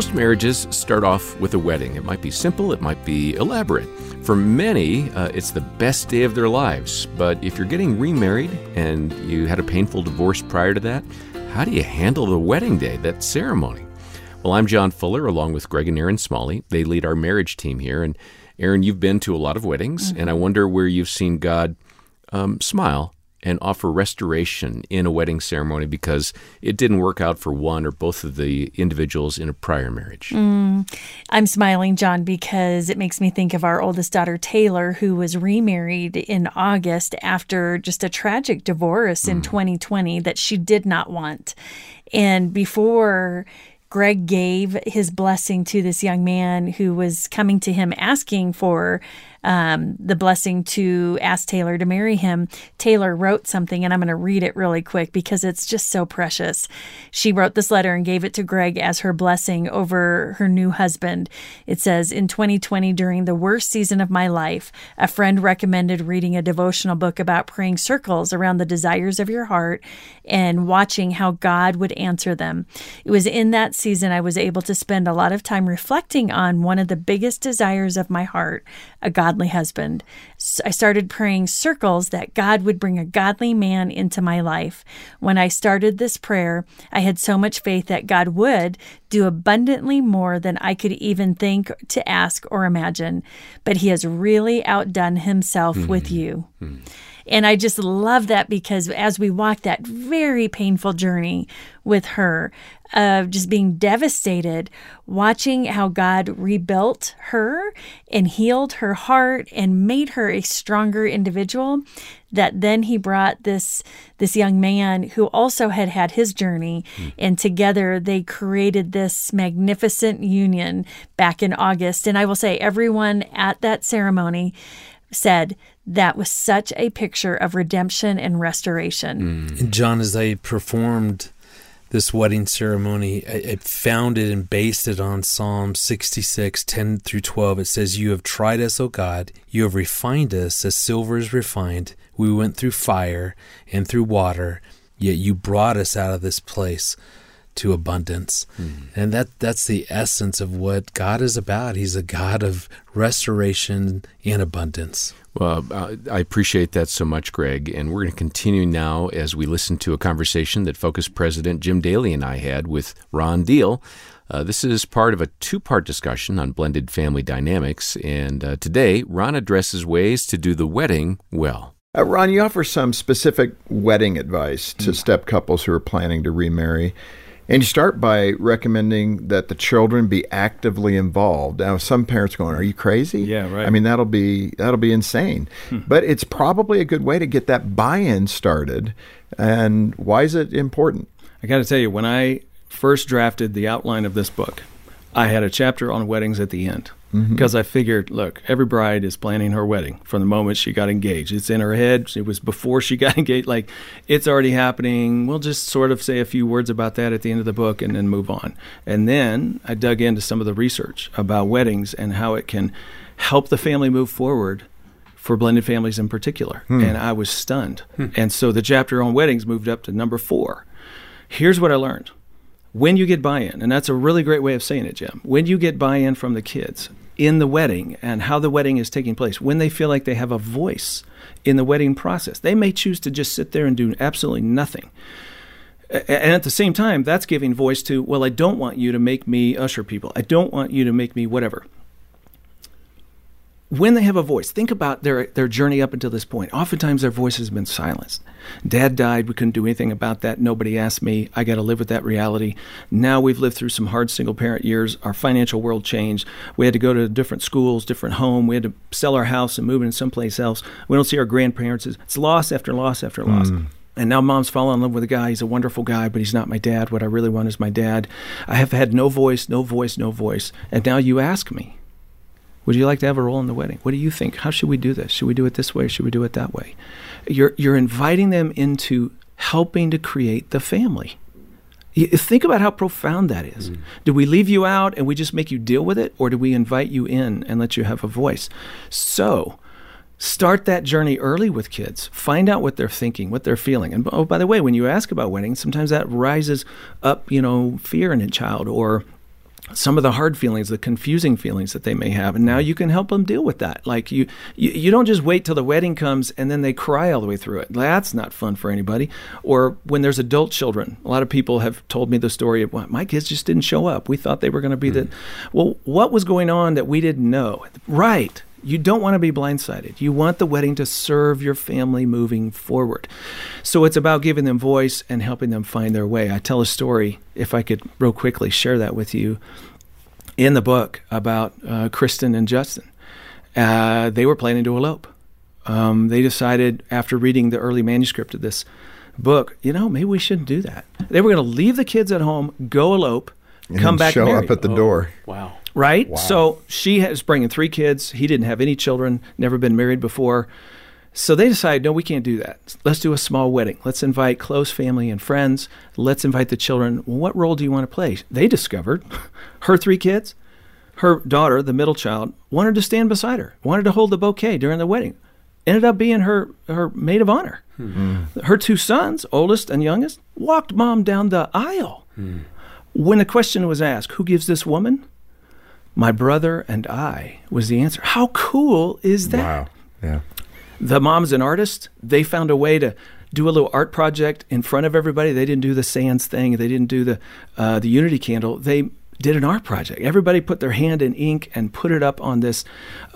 Most marriages start off with a wedding. It might be simple, it might be elaborate. For many, uh, it's the best day of their lives. But if you're getting remarried and you had a painful divorce prior to that, how do you handle the wedding day, that ceremony? Well, I'm John Fuller, along with Greg and Erin Smalley. They lead our marriage team here. And Erin, you've been to a lot of weddings, mm-hmm. and I wonder where you've seen God um, smile and offer restoration in a wedding ceremony because it didn't work out for one or both of the individuals in a prior marriage. Mm, I'm smiling, John, because it makes me think of our oldest daughter, Taylor, who was remarried in August after just a tragic divorce in 2020 mm. that she did not want. And before Greg gave his blessing to this young man who was coming to him asking for um, the blessing to ask Taylor to marry him, Taylor wrote something, and I'm going to read it really quick because it's just so precious. She wrote this letter and gave it to Greg as her blessing over her new husband. It says, In 2020, during the worst season of my life, a friend recommended reading a devotional book about praying circles around the desires of your heart and watching how God would answer them. It was in that season I was able to spend a lot of time reflecting on one of the biggest desires of my heart, a godly husband. I started praying circles that God would bring a godly man into my life. When I started this prayer, I had so much faith that God would do abundantly more than I could even think to ask or imagine. But He has really outdone Himself mm-hmm. with you. Mm-hmm. And I just love that because as we walked that very painful journey with her, of just being devastated, watching how God rebuilt her and healed her heart and made her a stronger individual. That then he brought this this young man who also had had his journey, mm. and together they created this magnificent union back in August. And I will say, everyone at that ceremony said that was such a picture of redemption and restoration. Mm. And John, as I performed this wedding ceremony, I, I found it and based it on Psalm 66, 10 through 12. It says, You have tried us, O God. You have refined us as silver is refined. We went through fire and through water, yet you brought us out of this place to abundance. Mm. And that that's the essence of what God is about. He's a God of restoration and abundance. Well, I appreciate that so much, Greg. And we're going to continue now as we listen to a conversation that Focus President Jim Daly and I had with Ron Deal. Uh, this is part of a two part discussion on blended family dynamics. And uh, today, Ron addresses ways to do the wedding well. Uh, Ron, you offer some specific wedding advice to mm. step couples who are planning to remarry. And you start by recommending that the children be actively involved. Now, some parents going, "Are you crazy?" Yeah, right. I mean, that'll be that'll be insane. Hmm. But it's probably a good way to get that buy-in started. And why is it important? I got to tell you, when I first drafted the outline of this book, I had a chapter on weddings at the end because mm-hmm. I figured, look, every bride is planning her wedding from the moment she got engaged. It's in her head. It was before she got engaged. Like, it's already happening. We'll just sort of say a few words about that at the end of the book and then move on. And then I dug into some of the research about weddings and how it can help the family move forward for blended families in particular. Hmm. And I was stunned. Hmm. And so the chapter on weddings moved up to number four. Here's what I learned when you get buy in, and that's a really great way of saying it, Jim, when you get buy in from the kids in the wedding and how the wedding is taking place, when they feel like they have a voice in the wedding process, they may choose to just sit there and do absolutely nothing. And at the same time, that's giving voice to, well, I don't want you to make me usher people. I don't want you to make me whatever when they have a voice, think about their their journey up until this point. Oftentimes their voice has been silenced. Dad died, we couldn't do anything about that. Nobody asked me. I got to live with that reality. Now we've lived through some hard single parent years. Our financial world changed. We had to go to different schools, different home. We had to sell our house and move into someplace else. We don't see our grandparents. It's loss after loss after loss. Mm. And now mom's fallen in love with a guy. He's a wonderful guy, but he's not my dad. What I really want is my dad. I have had no voice, no voice, no voice. And now you ask me would you like to have a role in the wedding? What do you think? How should we do this? Should we do it this way? Should we do it that way? You're, you're inviting them into helping to create the family. You think about how profound that is. Mm. Do we leave you out and we just make you deal with it, or do we invite you in and let you have a voice? So, start that journey early with kids. Find out what they're thinking, what they're feeling. And oh, by the way, when you ask about weddings, sometimes that rises up, you know, fear in a child or some of the hard feelings, the confusing feelings that they may have, and now you can help them deal with that. Like you, you, you don't just wait till the wedding comes and then they cry all the way through it. That's not fun for anybody. Or when there's adult children, a lot of people have told me the story of well, my kids just didn't show up. We thought they were going to be mm. the. Well, what was going on that we didn't know? Right. You don't want to be blindsided. You want the wedding to serve your family moving forward. So it's about giving them voice and helping them find their way. I tell a story, if I could real quickly share that with you, in the book about uh, Kristen and Justin. Uh, they were planning to elope. Um, they decided after reading the early manuscript of this book, you know, maybe we shouldn't do that. They were going to leave the kids at home, go elope, and come back, show married. up at the oh, door. Wow right? Wow. So she is bringing three kids. He didn't have any children, never been married before. So they decided, no, we can't do that. Let's do a small wedding. Let's invite close family and friends. Let's invite the children. Well, what role do you want to play? They discovered her three kids, her daughter, the middle child, wanted to stand beside her, wanted to hold the bouquet during the wedding. Ended up being her, her maid of honor. Hmm. Her two sons, oldest and youngest, walked mom down the aisle. Hmm. When the question was asked, who gives this woman? My brother and I was the answer. How cool is that? Wow. Yeah. The mom's an artist. They found a way to do a little art project in front of everybody. They didn't do the sands thing. They didn't do the uh, the unity candle. They did an art project. Everybody put their hand in ink and put it up on this,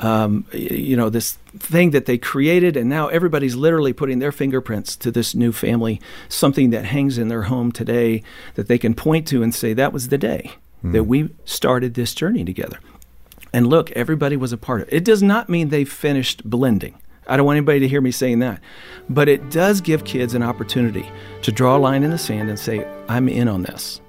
um, you know, this thing that they created, and now everybody's literally putting their fingerprints to this new family, something that hangs in their home today that they can point to and say that was the day mm. that we started this journey together. And look, everybody was a part of it. It does not mean they finished blending. I don't want anybody to hear me saying that. But it does give kids an opportunity to draw a line in the sand and say, I'm in on this.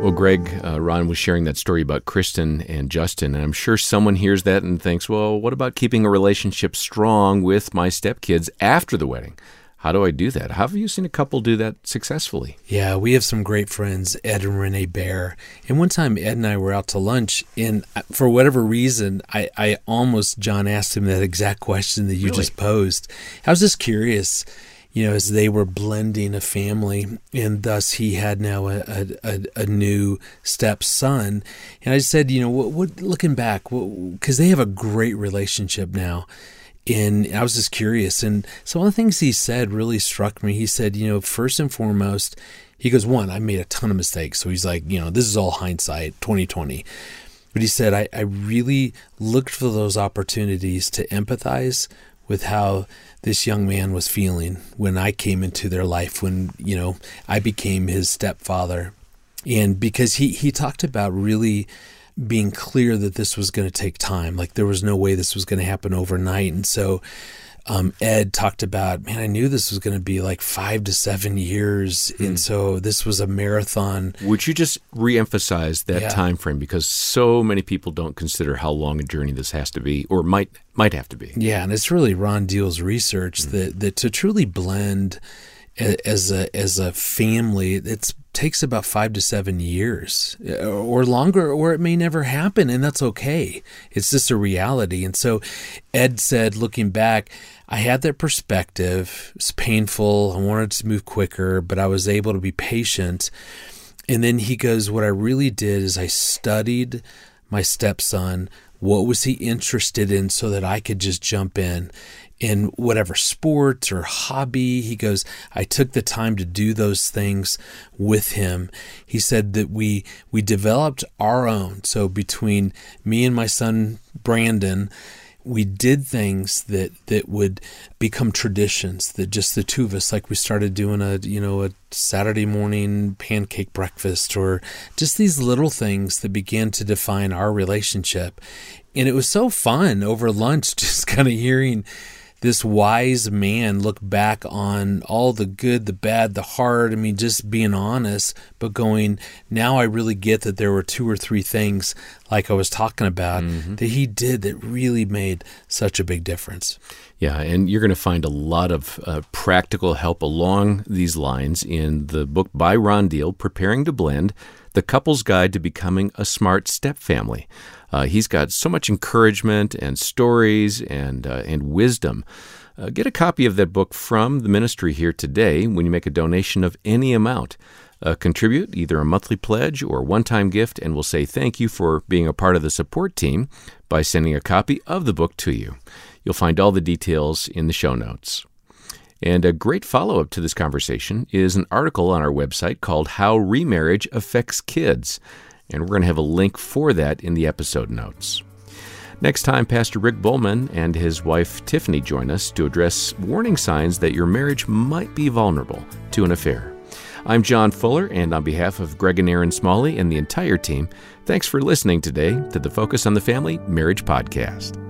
Well, Greg, uh, Ron was sharing that story about Kristen and Justin, and I'm sure someone hears that and thinks, well, what about keeping a relationship strong with my stepkids after the wedding? How do I do that? How have you seen a couple do that successfully? Yeah, we have some great friends, Ed and Renee Bear. And one time, Ed and I were out to lunch, and for whatever reason, I, I almost, John asked him that exact question that you really? just posed. I was just curious, you know, as they were blending a family, and thus he had now a, a, a new stepson. And I said, you know, what, what looking back, because they have a great relationship now and I was just curious. And some of the things he said really struck me. He said, you know, first and foremost, he goes, one, I made a ton of mistakes. So he's like, you know, this is all hindsight, 2020. But he said, I, I really looked for those opportunities to empathize with how this young man was feeling when I came into their life, when, you know, I became his stepfather. And because he, he talked about really being clear that this was going to take time. Like there was no way this was going to happen overnight. And so um, Ed talked about, man, I knew this was going to be like five to seven years, mm. and so this was a marathon. Would you just reemphasize that yeah. time frame because so many people don't consider how long a journey this has to be, or might might have to be. Yeah, and it's really Ron Deal's research mm. that that to truly blend as a as a family, it takes about five to seven years uh, or longer, or it may never happen, and that's okay. It's just a reality. And so, Ed said, looking back, I had that perspective. It's painful. I wanted to move quicker, but I was able to be patient. And then he goes, What I really did is I studied my stepson. What was he interested in so that I could just jump in? In whatever sports or hobby. He goes, I took the time to do those things with him. He said that we we developed our own. So between me and my son Brandon, we did things that that would become traditions that just the two of us like we started doing a you know a Saturday morning pancake breakfast or just these little things that began to define our relationship and it was so fun over lunch just kind of hearing this wise man look back on all the good, the bad, the hard. I mean, just being honest, but going, now I really get that there were two or three things, like I was talking about, mm-hmm. that he did that really made such a big difference. Yeah, and you're going to find a lot of uh, practical help along these lines in the book by Ron Deal, Preparing to Blend The Couple's Guide to Becoming a Smart Step Family. Uh, he's got so much encouragement and stories and, uh, and wisdom. Uh, get a copy of that book from the ministry here today when you make a donation of any amount. Uh, contribute either a monthly pledge or one time gift, and we'll say thank you for being a part of the support team by sending a copy of the book to you. You'll find all the details in the show notes. And a great follow up to this conversation is an article on our website called How Remarriage Affects Kids. And we're going to have a link for that in the episode notes. Next time, Pastor Rick Bowman and his wife Tiffany join us to address warning signs that your marriage might be vulnerable to an affair. I'm John Fuller, and on behalf of Greg and Erin Smalley and the entire team, thanks for listening today to the Focus on the Family Marriage Podcast.